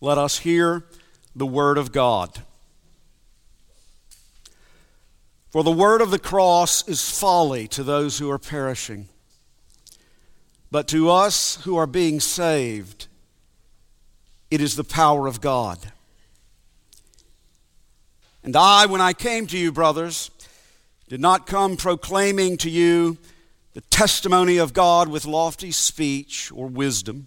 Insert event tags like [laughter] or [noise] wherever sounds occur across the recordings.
Let us hear the word of God. For the word of the cross is folly to those who are perishing, but to us who are being saved, it is the power of God. And I, when I came to you, brothers, did not come proclaiming to you the testimony of God with lofty speech or wisdom.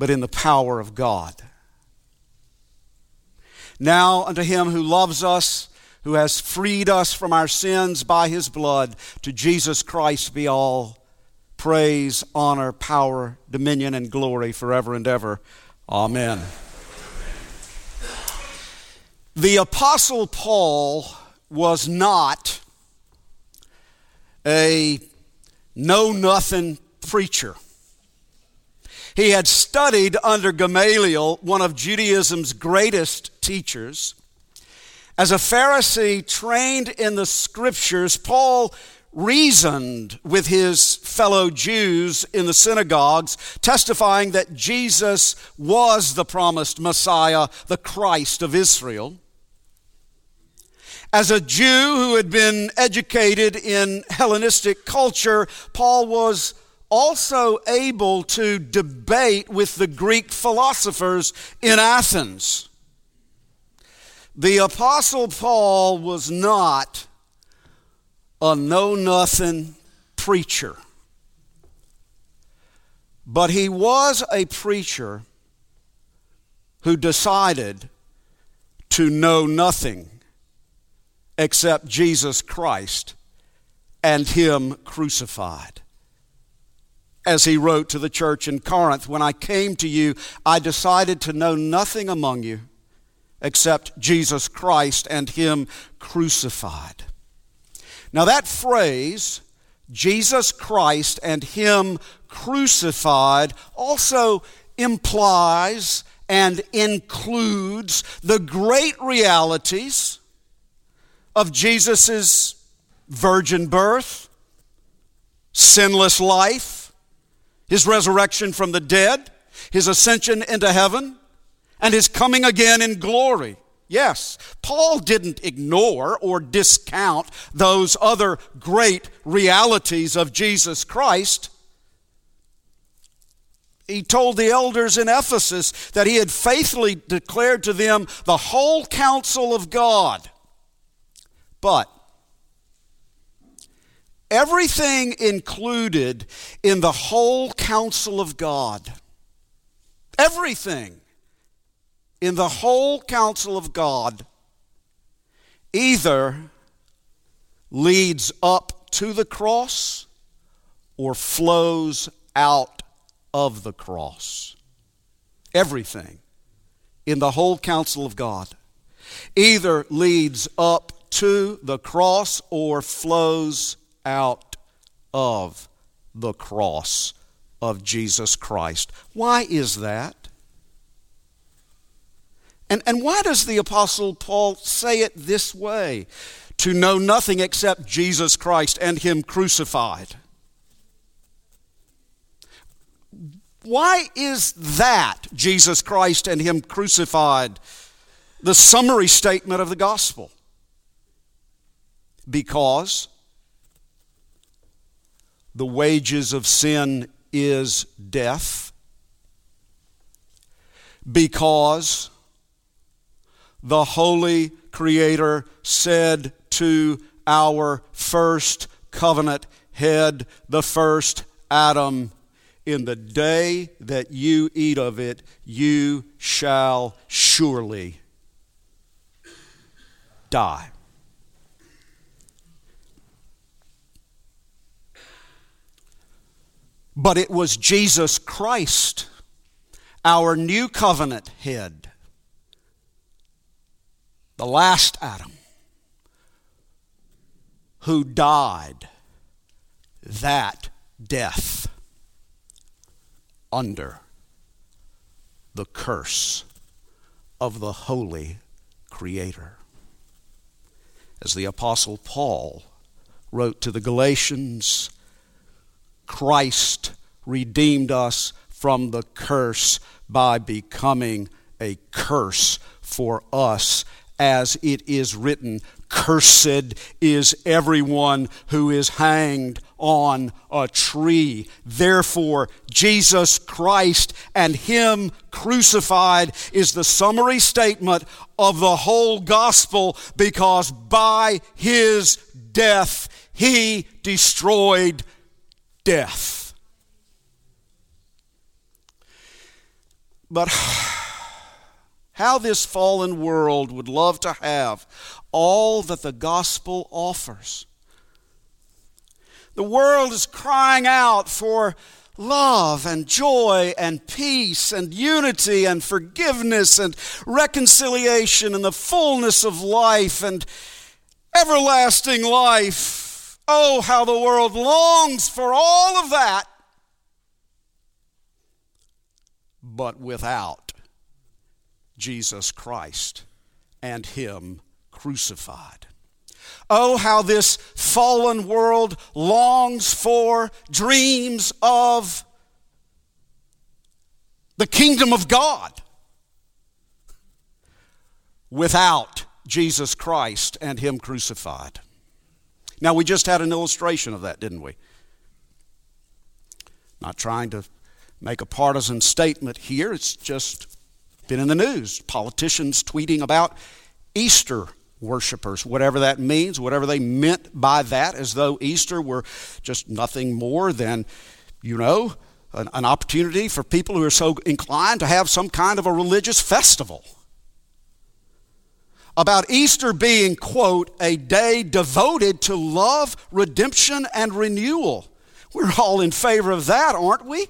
but in the power of God. Now, unto him who loves us, who has freed us from our sins by his blood, to Jesus Christ be all praise, honor, power, dominion, and glory forever and ever. Amen. The Apostle Paul was not a know nothing preacher. He had studied under Gamaliel, one of Judaism's greatest teachers. As a Pharisee trained in the scriptures, Paul reasoned with his fellow Jews in the synagogues, testifying that Jesus was the promised Messiah, the Christ of Israel. As a Jew who had been educated in Hellenistic culture, Paul was also able to debate with the Greek philosophers in Athens. The Apostle Paul was not a know nothing preacher, but he was a preacher who decided to know nothing except Jesus Christ and Him crucified as he wrote to the church in Corinth When I came to you, I decided to know nothing among you except Jesus Christ and Him crucified. Now, that phrase, Jesus Christ and Him crucified, also implies and includes the great realities of Jesus' virgin birth, sinless life, his resurrection from the dead, his ascension into heaven, and his coming again in glory. Yes, Paul didn't ignore or discount those other great realities of Jesus Christ. He told the elders in Ephesus that he had faithfully declared to them the whole counsel of God. But Everything included in the whole counsel of God. Everything in the whole counsel of God either leads up to the cross or flows out of the cross. Everything in the whole counsel of God either leads up to the cross or flows out of the cross of Jesus Christ. Why is that? And, and why does the Apostle Paul say it this way? To know nothing except Jesus Christ and Him crucified. Why is that, Jesus Christ and Him crucified, the summary statement of the gospel? Because the wages of sin is death because the Holy Creator said to our first covenant head, the first Adam, in the day that you eat of it, you shall surely die. But it was Jesus Christ our new covenant head, the last Adam, who died that death under the curse of the holy Creator. As the Apostle Paul wrote to the Galatians, Christ redeemed us from the curse by becoming a curse for us, as it is written, Cursed is everyone who is hanged on a tree. Therefore, Jesus Christ and Him crucified is the summary statement of the whole gospel because by His death He destroyed death. But how this fallen world would love to have all that the gospel offers. The world is crying out for love and joy and peace and unity and forgiveness and reconciliation and the fullness of life and everlasting life. Oh, how the world longs for all of that, but without Jesus Christ and Him crucified. Oh, how this fallen world longs for, dreams of the kingdom of God without Jesus Christ and Him crucified. Now, we just had an illustration of that, didn't we? Not trying to make a partisan statement here, it's just been in the news. Politicians tweeting about Easter worshipers, whatever that means, whatever they meant by that, as though Easter were just nothing more than, you know, an, an, opportunity for people who are so inclined to have some kind of a religious festival. About Easter being, quote, a day devoted to love, redemption, and renewal. We're all in favor of that, aren't we?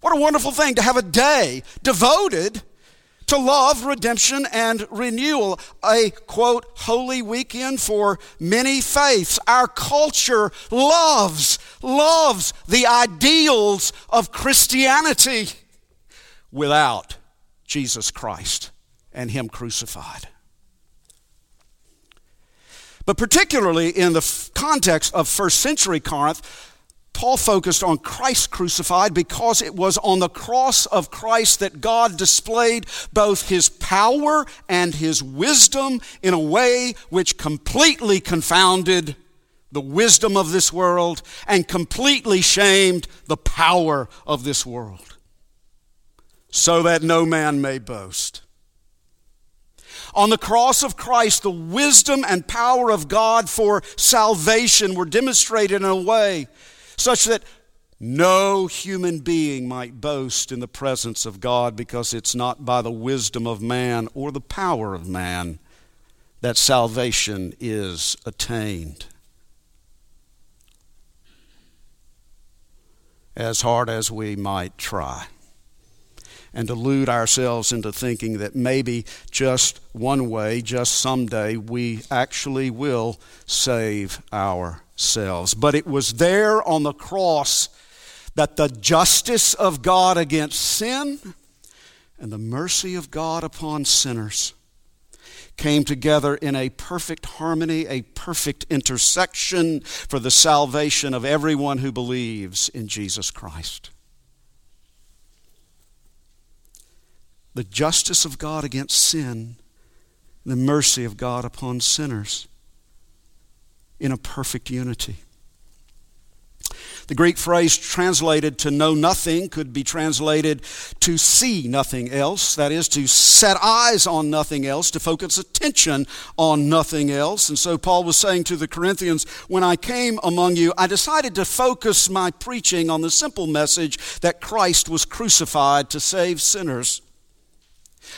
What a wonderful thing to have a day devoted to love, redemption, and renewal. A quote, holy weekend for many faiths. Our culture loves, loves the ideals of Christianity without Jesus Christ and Him crucified. But particularly in the context of first century Corinth, Paul focused on Christ crucified because it was on the cross of Christ that God displayed both his power and his wisdom in a way which completely confounded the wisdom of this world and completely shamed the power of this world, so that no man may boast. On the cross of Christ, the wisdom and power of God for salvation were demonstrated in a way such that no human being might boast in the presence of God because it's not by the wisdom of man or the power of man that salvation is attained. As hard as we might try and delude ourselves into thinking that maybe just one way, just someday, we actually will save ourselves. But it was there on the cross that the justice of God against sin and the mercy of God upon sinners came together in a perfect harmony, a perfect intersection for the salvation of everyone who believes in Jesus Christ. The justice of God against sin, the mercy of God upon sinners in a perfect unity. The Greek phrase translated to know nothing could be translated to see nothing else. That is, to set eyes on nothing else, to focus attention on nothing else. And so Paul was saying to the Corinthians, When I came among you, I decided to focus my preaching on the simple message that Christ was crucified to save sinners.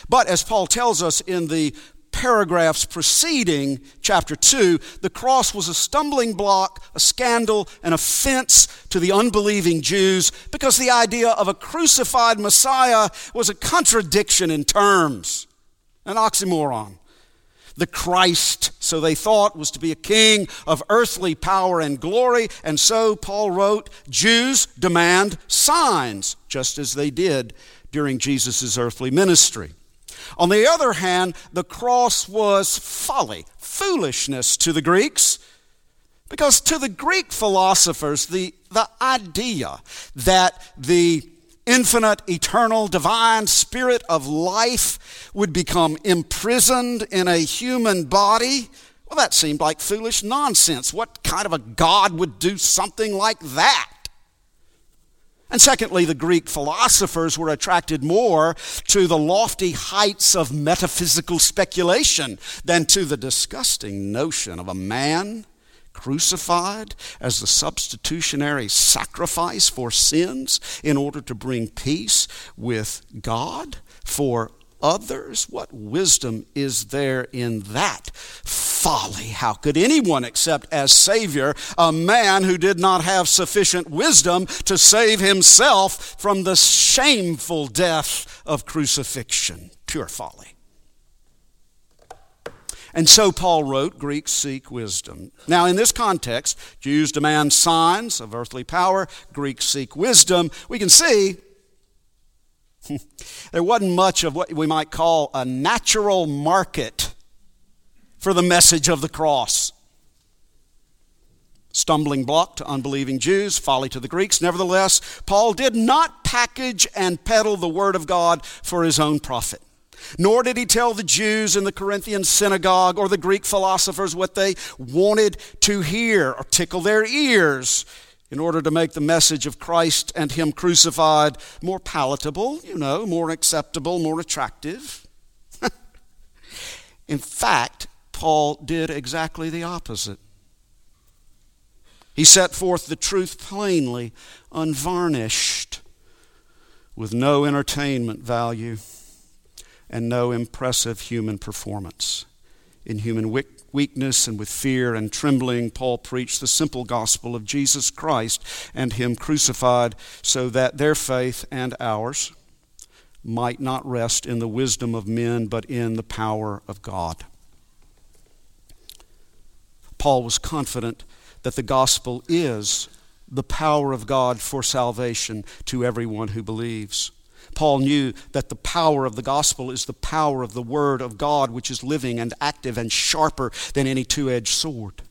But as Paul tells us in the paragraphs preceding chapter 2, the cross was a stumbling block, a scandal, an offense to the unbelieving Jews because the idea of a crucified Messiah was a contradiction in terms, an oxymoron. The Christ, so they thought, was to be a king of earthly power and glory. And so Paul wrote, Jews demand signs, just as they did during Jesus' earthly ministry. On the other hand, the cross was folly, foolishness to the Greeks. Because to the Greek philosophers, the, the idea that the infinite, eternal, divine spirit of life would become imprisoned in a human body, well, that seemed like foolish nonsense. What kind of a God would do something like that? And secondly, the Greek philosophers were attracted more to the lofty heights of metaphysical speculation than to the disgusting notion of a man crucified as the substitutionary sacrifice for sins in order to bring peace with God for others? What wisdom is there in that? Folly. How could anyone accept as Savior a man who did not have sufficient wisdom to save himself from the shameful death of crucifixion? Pure folly. And so Paul wrote, Greeks seek wisdom. Now, in this context, Jews demand signs of earthly power, Greeks seek wisdom. We can see [laughs] there wasn't much of what we might call a natural market for the message of the cross. Stumbling block to unbelieving Jews, folly to the Greeks. Nevertheless, Paul did not package and peddle the word of God for his own profit. Nor did he tell the Jews in the Corinthian synagogue or the Greek philosophers what they wanted to hear or tickle their ears in order to make the message of Christ and Him crucified more palatable, you know, more acceptable, more attractive. [laughs] in fact, Paul did exactly the opposite. He set forth the truth plainly, unvarnished, with no entertainment value and no impressive human performance. In human weakness and with fear and trembling, Paul preached the simple gospel of Jesus Christ and Him crucified, so that their faith and ours might not rest in the wisdom of men, but in the power of God. Paul was confident that the gospel is the power of God for salvation to everyone who believes. Paul knew that the power of the gospel is the power of the Word of God, which is living and active and sharper than any two edged sword.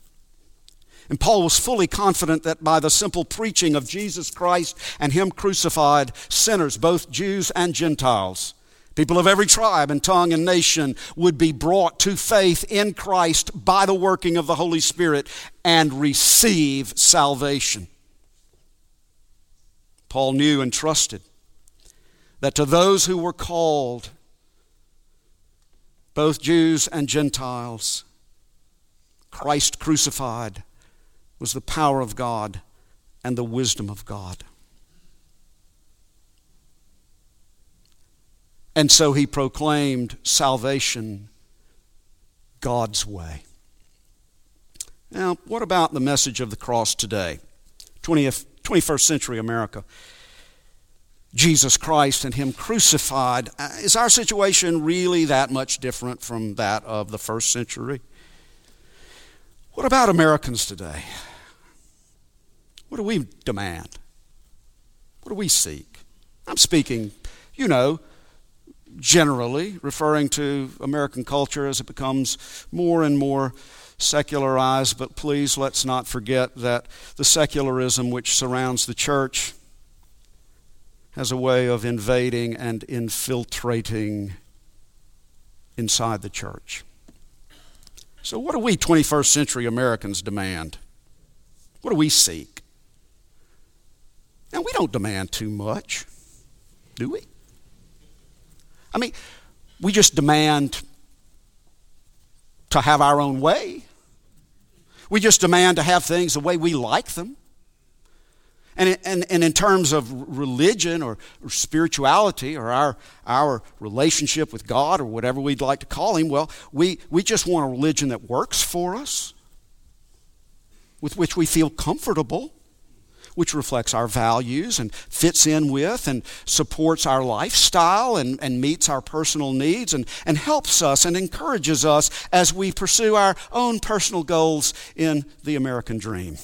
And Paul was fully confident that by the simple preaching of Jesus Christ and Him crucified, sinners, both Jews and Gentiles, people of every tribe and tongue and nation, would be brought to faith in Christ by the working of the Holy Spirit and receive salvation. Paul knew and trusted that to those who were called, both Jews and Gentiles, Christ crucified was the power of God and the wisdom of God. And so he proclaimed salvation God's way. Now, what about the message of the cross today? 20th, 21st century America. Jesus Christ and Him crucified. Uh, is our situation really that much different from that of the first century? What about Americans today? What do we demand? What do we seek? I'm speaking, you know, generally, referring to American culture as it becomes more and more secularized, but please let's not forget that the secularism which surrounds the church has a way of invading and infiltrating inside the church. So, what do we 21st century Americans demand? What do we seek? Now, we don't demand too much, do we? I mean, we just demand to have our own way. We just demand to have things the way we like them. And, and, and in terms of religion or, spirituality or our, our relationship with God or whatever we'd like to call Him, well, we, we just want a religion that works for us, with which we feel comfortable, which reflects our values and fits in with and supports our lifestyle and, and meets our personal needs and, and helps us and encourages us as we pursue our own personal goals in the American dream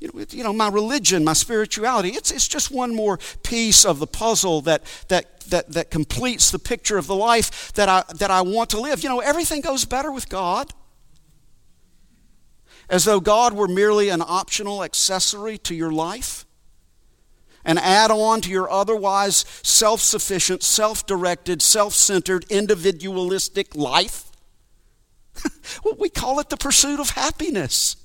you know, you know, my religion, my spirituality, it's, it's just one more piece of the puzzle that, that, that, that completes the picture of the life that I, that I want to live. You know, everything goes better with God. As though God were merely an optional accessory to your life, an add on to your otherwise self sufficient, self directed, self centered, individualistic life. [laughs] we call it the pursuit of happiness.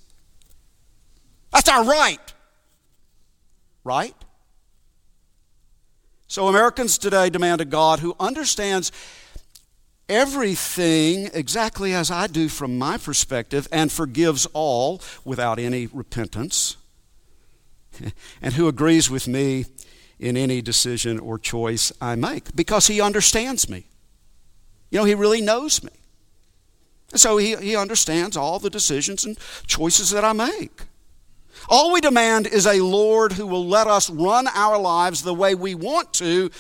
That's our right. Right? So Americans today demand a God who understands everything exactly as I do from my perspective and forgives all without any repentance, [laughs] and who agrees with me in any decision or choice I make because he understands me. You know, he really knows me. And so he, he understands all the decisions and choices that I make. All we demand is a Lord who will let us run our lives the way we want to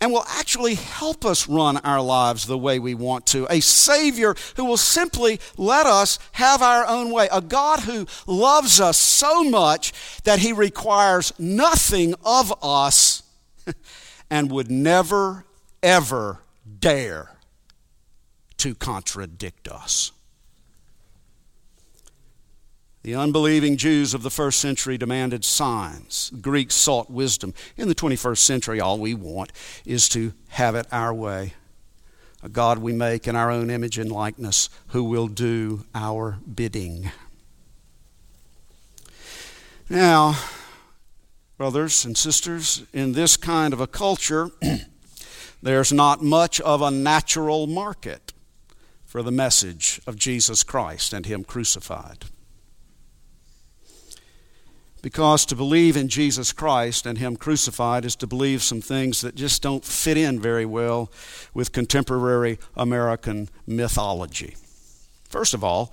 and will actually help us run our lives the way we want to. A Savior who will simply let us have our own way. A God who loves us so much that He requires nothing of us [laughs] and would never, ever dare to contradict us. The unbelieving Jews of the first century demanded signs. The Greeks sought wisdom. In the 21st century, all we want is to have it our way. A God we make in our own image and likeness who will do our bidding. Now, brothers and sisters, in this kind of a culture, [clears throat] there's not much of a natural market for the message of Jesus Christ and Him crucified. Because to believe in Jesus Christ and Him crucified is to believe some things that just don't fit in very well with contemporary American mythology. First of all,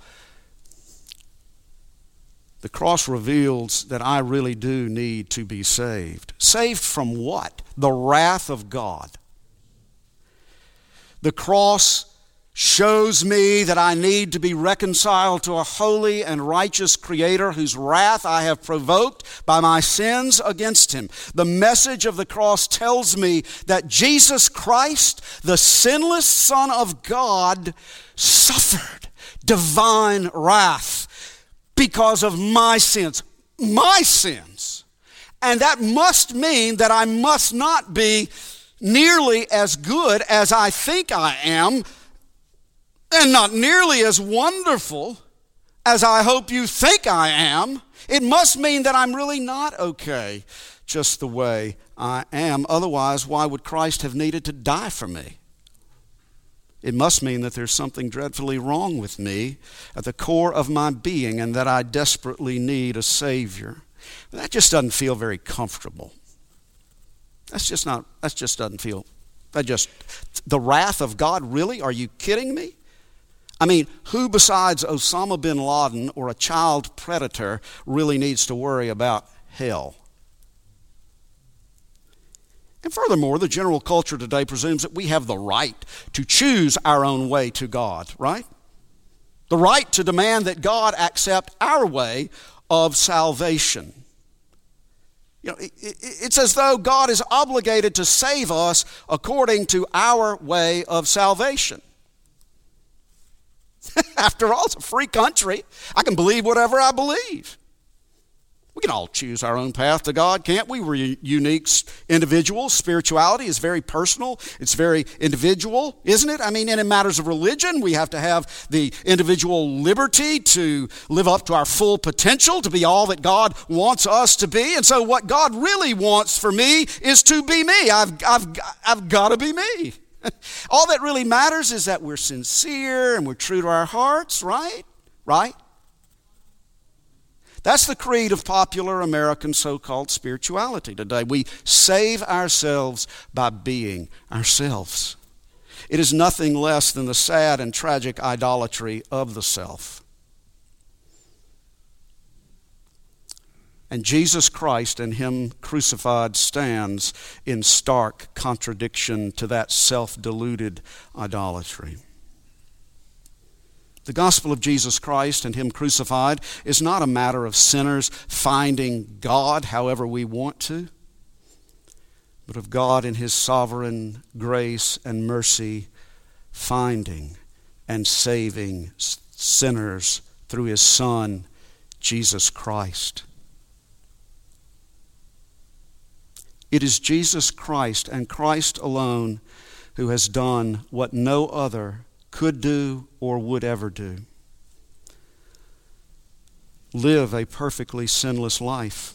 the cross reveals that I really do need to be saved. Saved from what? The wrath of God. The cross shows me that I need to be reconciled to a holy and righteous Creator whose wrath I have provoked by my sins against Him. The message of the cross tells me that Jesus Christ, the sinless Son of God, suffered divine wrath because of my sins. My sins. And that must mean that I must not be nearly as good as I think I am and not nearly as wonderful as I hope you think I am, it must mean that I'm really not okay just the way I am. Otherwise, why would Christ have needed to die for me? It must mean that there's something dreadfully wrong with me at the core of my being and that I desperately need a Savior. That just doesn't feel very comfortable. That's just not, that just doesn't feel, that just, the wrath of God, really? Are you kidding me? I mean, who besides Osama bin Laden or a child predator really needs to worry about hell? And furthermore, the general culture today presumes that we have the right to choose our own way to God, right? The right to demand that God accept our way of salvation. You know, it's as though God is obligated to save us according to our way of salvation. [laughs] After all, it's a free country. I can believe whatever I believe. We can all choose our own path to God, can't we? We're unique individuals. Spirituality is very personal, it's very individual, isn't it? I mean, and in matters of religion, we have to have the individual liberty to live up to our full potential, to be all that God wants us to be. And so, what God really wants for me is to be me. I've, I've, I've got to be me. [laughs] All that really matters is that we're sincere and we're true to our hearts, right? Right? That's the creed of popular American so called spirituality today. We save ourselves by being ourselves. It is nothing less than the sad and tragic idolatry of the self. And Jesus Christ and Him crucified stands in stark contradiction to that self deluded idolatry. The gospel of Jesus Christ and Him crucified is not a matter of sinners finding God however we want to, but of God in His sovereign grace and mercy finding and saving sinners through His Son, Jesus Christ. It is Jesus Christ and Christ alone who has done what no other could do or would ever do. Live a perfectly sinless life.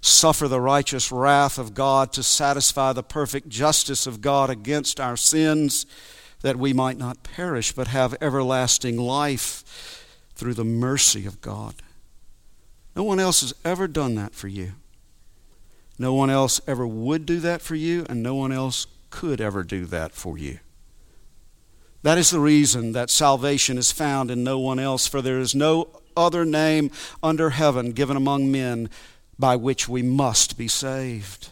Suffer the righteous wrath of God to satisfy the perfect justice of God against our sins, that we might not perish but have everlasting life through the mercy of God. No one else has ever done that for you. No one else ever would do that for you, and no one else could ever do that for you. That is the reason that salvation is found in no one else, for there is no other name under heaven given among men by which we must be saved.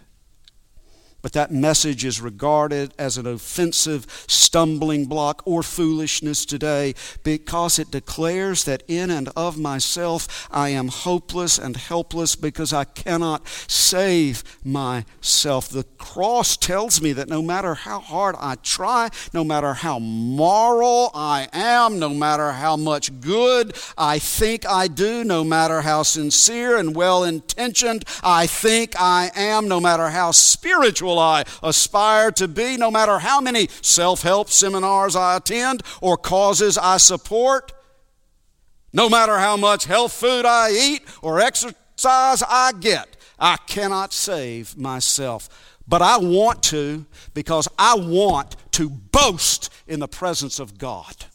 But that message is regarded as an offensive stumbling block or foolishness today because it declares that in and of myself I am hopeless and helpless because I cannot save myself. The cross tells me that no matter how hard I try, no matter how moral I am, no matter how much good I think I do, no matter how sincere and well intentioned I think I am, no matter how spiritual I aspire to be, no matter how many self help seminars I attend or causes I support, no matter how much health food I eat or exercise I get. I cannot save myself. But I want to because I want to boast in the presence of God.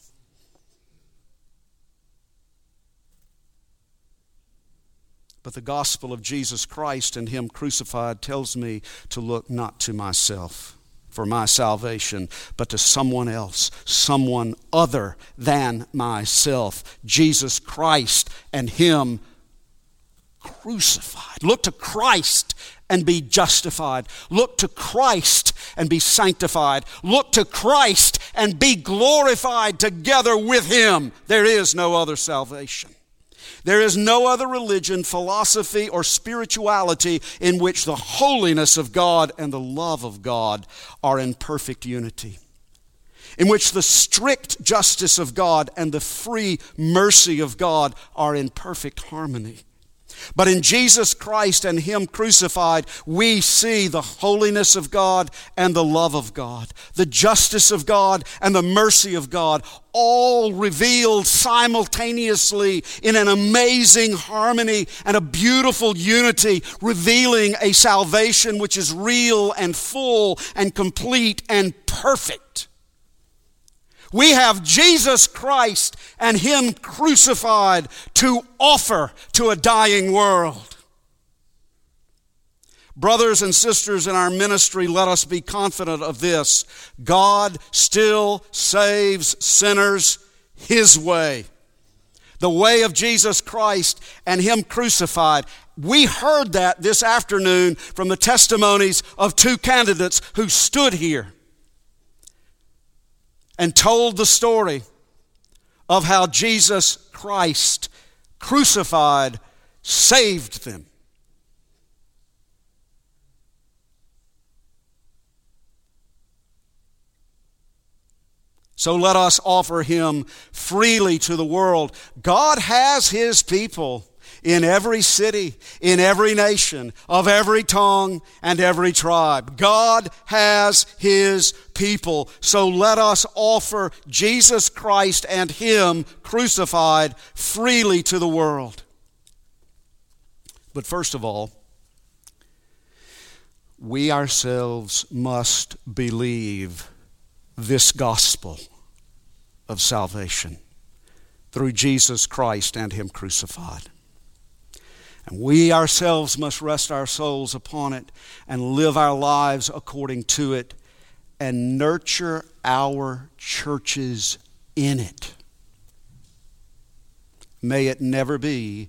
But the gospel of Jesus Christ and Him crucified tells me to look not to myself for my salvation, but to someone else, someone other than myself, Jesus Christ and Him crucified. Look to Christ and be justified. Look to Christ and be sanctified. Look to Christ and be glorified together with Him. There is no other salvation. There is no other religion, philosophy, or spirituality in which the holiness of God and the love of God are in perfect unity. In which the strict justice of God and the free mercy of God are in perfect harmony. But in Jesus Christ and Him crucified, we see the holiness of God and the love of God, the justice of God and the mercy of God, all revealed simultaneously in an amazing harmony and a beautiful unity, revealing a salvation which is real and full and complete and perfect. We have Jesus Christ and Him crucified to offer to a dying world. Brothers and sisters in our ministry, let us be confident of this. God still saves sinners His way. The way of Jesus Christ and Him crucified. We heard that this afternoon from the testimonies of two candidates who stood here and told the story of how Jesus Christ crucified saved them. So let us offer him freely to the world. God has his people in every city, in every nation, of every tongue and every tribe. God has His people. So let us offer Jesus Christ and Him crucified freely to the world. But first of all, we ourselves must believe this gospel of salvation through Jesus Christ and Him crucified. And we ourselves must rest our souls upon it and live our lives according to it and nurture our churches in it. May it never be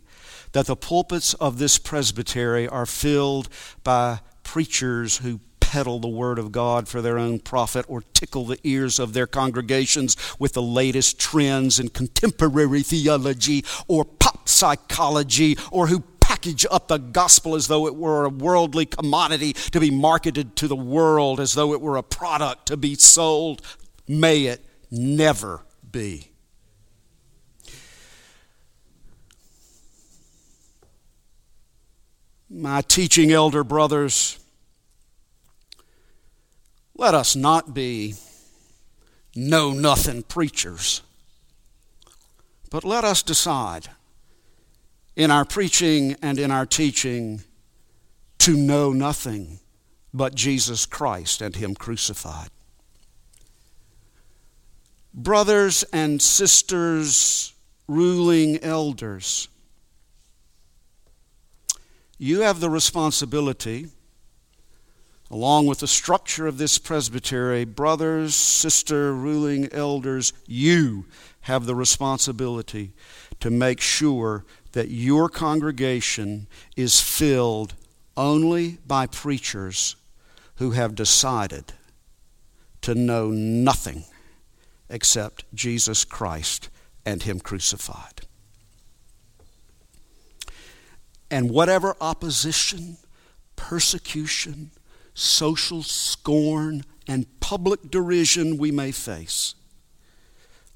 that the pulpits of this presbytery are filled by preachers who peddle the Word of God for their own profit or tickle the ears of their congregations with the latest trends in contemporary theology or pop psychology or who package up the gospel as though it were a worldly commodity to be marketed to the world, as though it were a product to be sold. May it never be. My teaching elder brothers, let us not be know nothing preachers, but let us decide in our preaching and in our teaching to know nothing but Jesus Christ and Him crucified. Brothers and sisters, ruling elders, you have the responsibility along with the structure of this presbytery, brothers, sister, ruling elders, you have the responsibility to make sure that your congregation is filled only by preachers who have decided to know nothing except Jesus Christ and Him crucified. And whatever opposition, persecution, social scorn, and public derision we may face,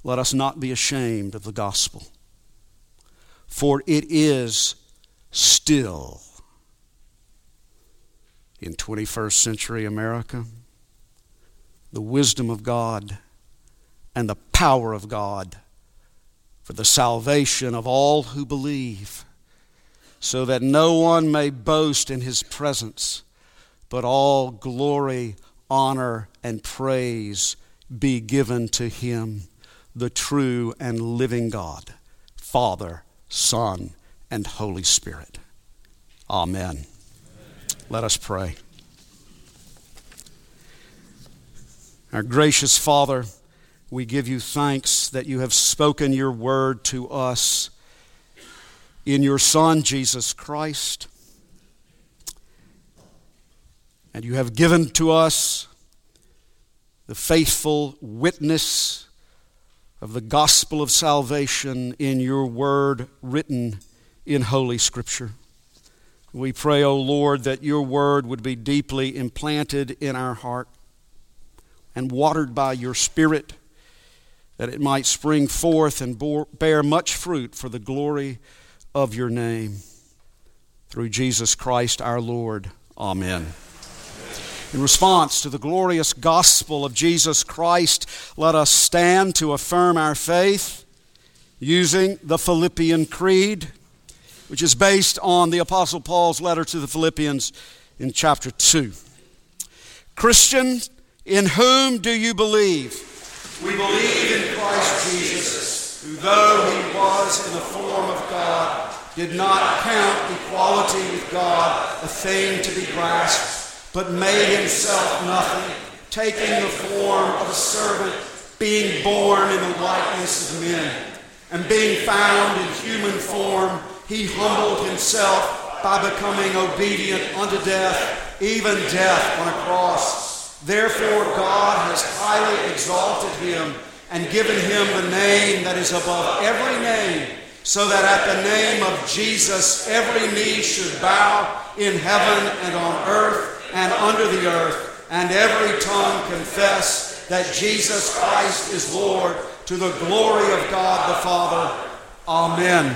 let us not be ashamed of the gospel. For it is still in 21st century America the wisdom of God and the power of God for the salvation of all who believe, so that no one may boast in his presence but all glory, honor, and praise be given to him, the true and living God, Father, Son, and Holy Spirit. Amen. Amen. Let us pray. Our gracious Father, we give you thanks that you have spoken your word to us in your Son, Jesus Christ. And you have given to us the faithful witness of the gospel of salvation in your word written in Holy Scripture. We pray, O oh Lord, that your word would be deeply implanted in our heart and watered by your Spirit, that it might spring forth and bear much fruit for the glory of your name. Through Jesus Christ our Lord. Amen. In response to the glorious gospel of Jesus Christ, let us stand to affirm our faith using the Philippian Creed, which is based on the Apostle Paul's letter to the Philippians in chapter 2. Christians, in whom do you believe? We believe in Christ Jesus, who, though he was in the form of God, did not count equality with God a thing to be grasped but made himself nothing, taking the form of a servant, being born in the likeness of men. And being found in human form, he humbled himself by becoming obedient unto death, even death on a cross. Therefore, God has highly exalted him and given him the name that is above every name, so that at the name of Jesus every knee should bow in heaven and on earth and under the earth, and every tongue confess that Jesus Christ is Lord to the glory of God the Father. Amen.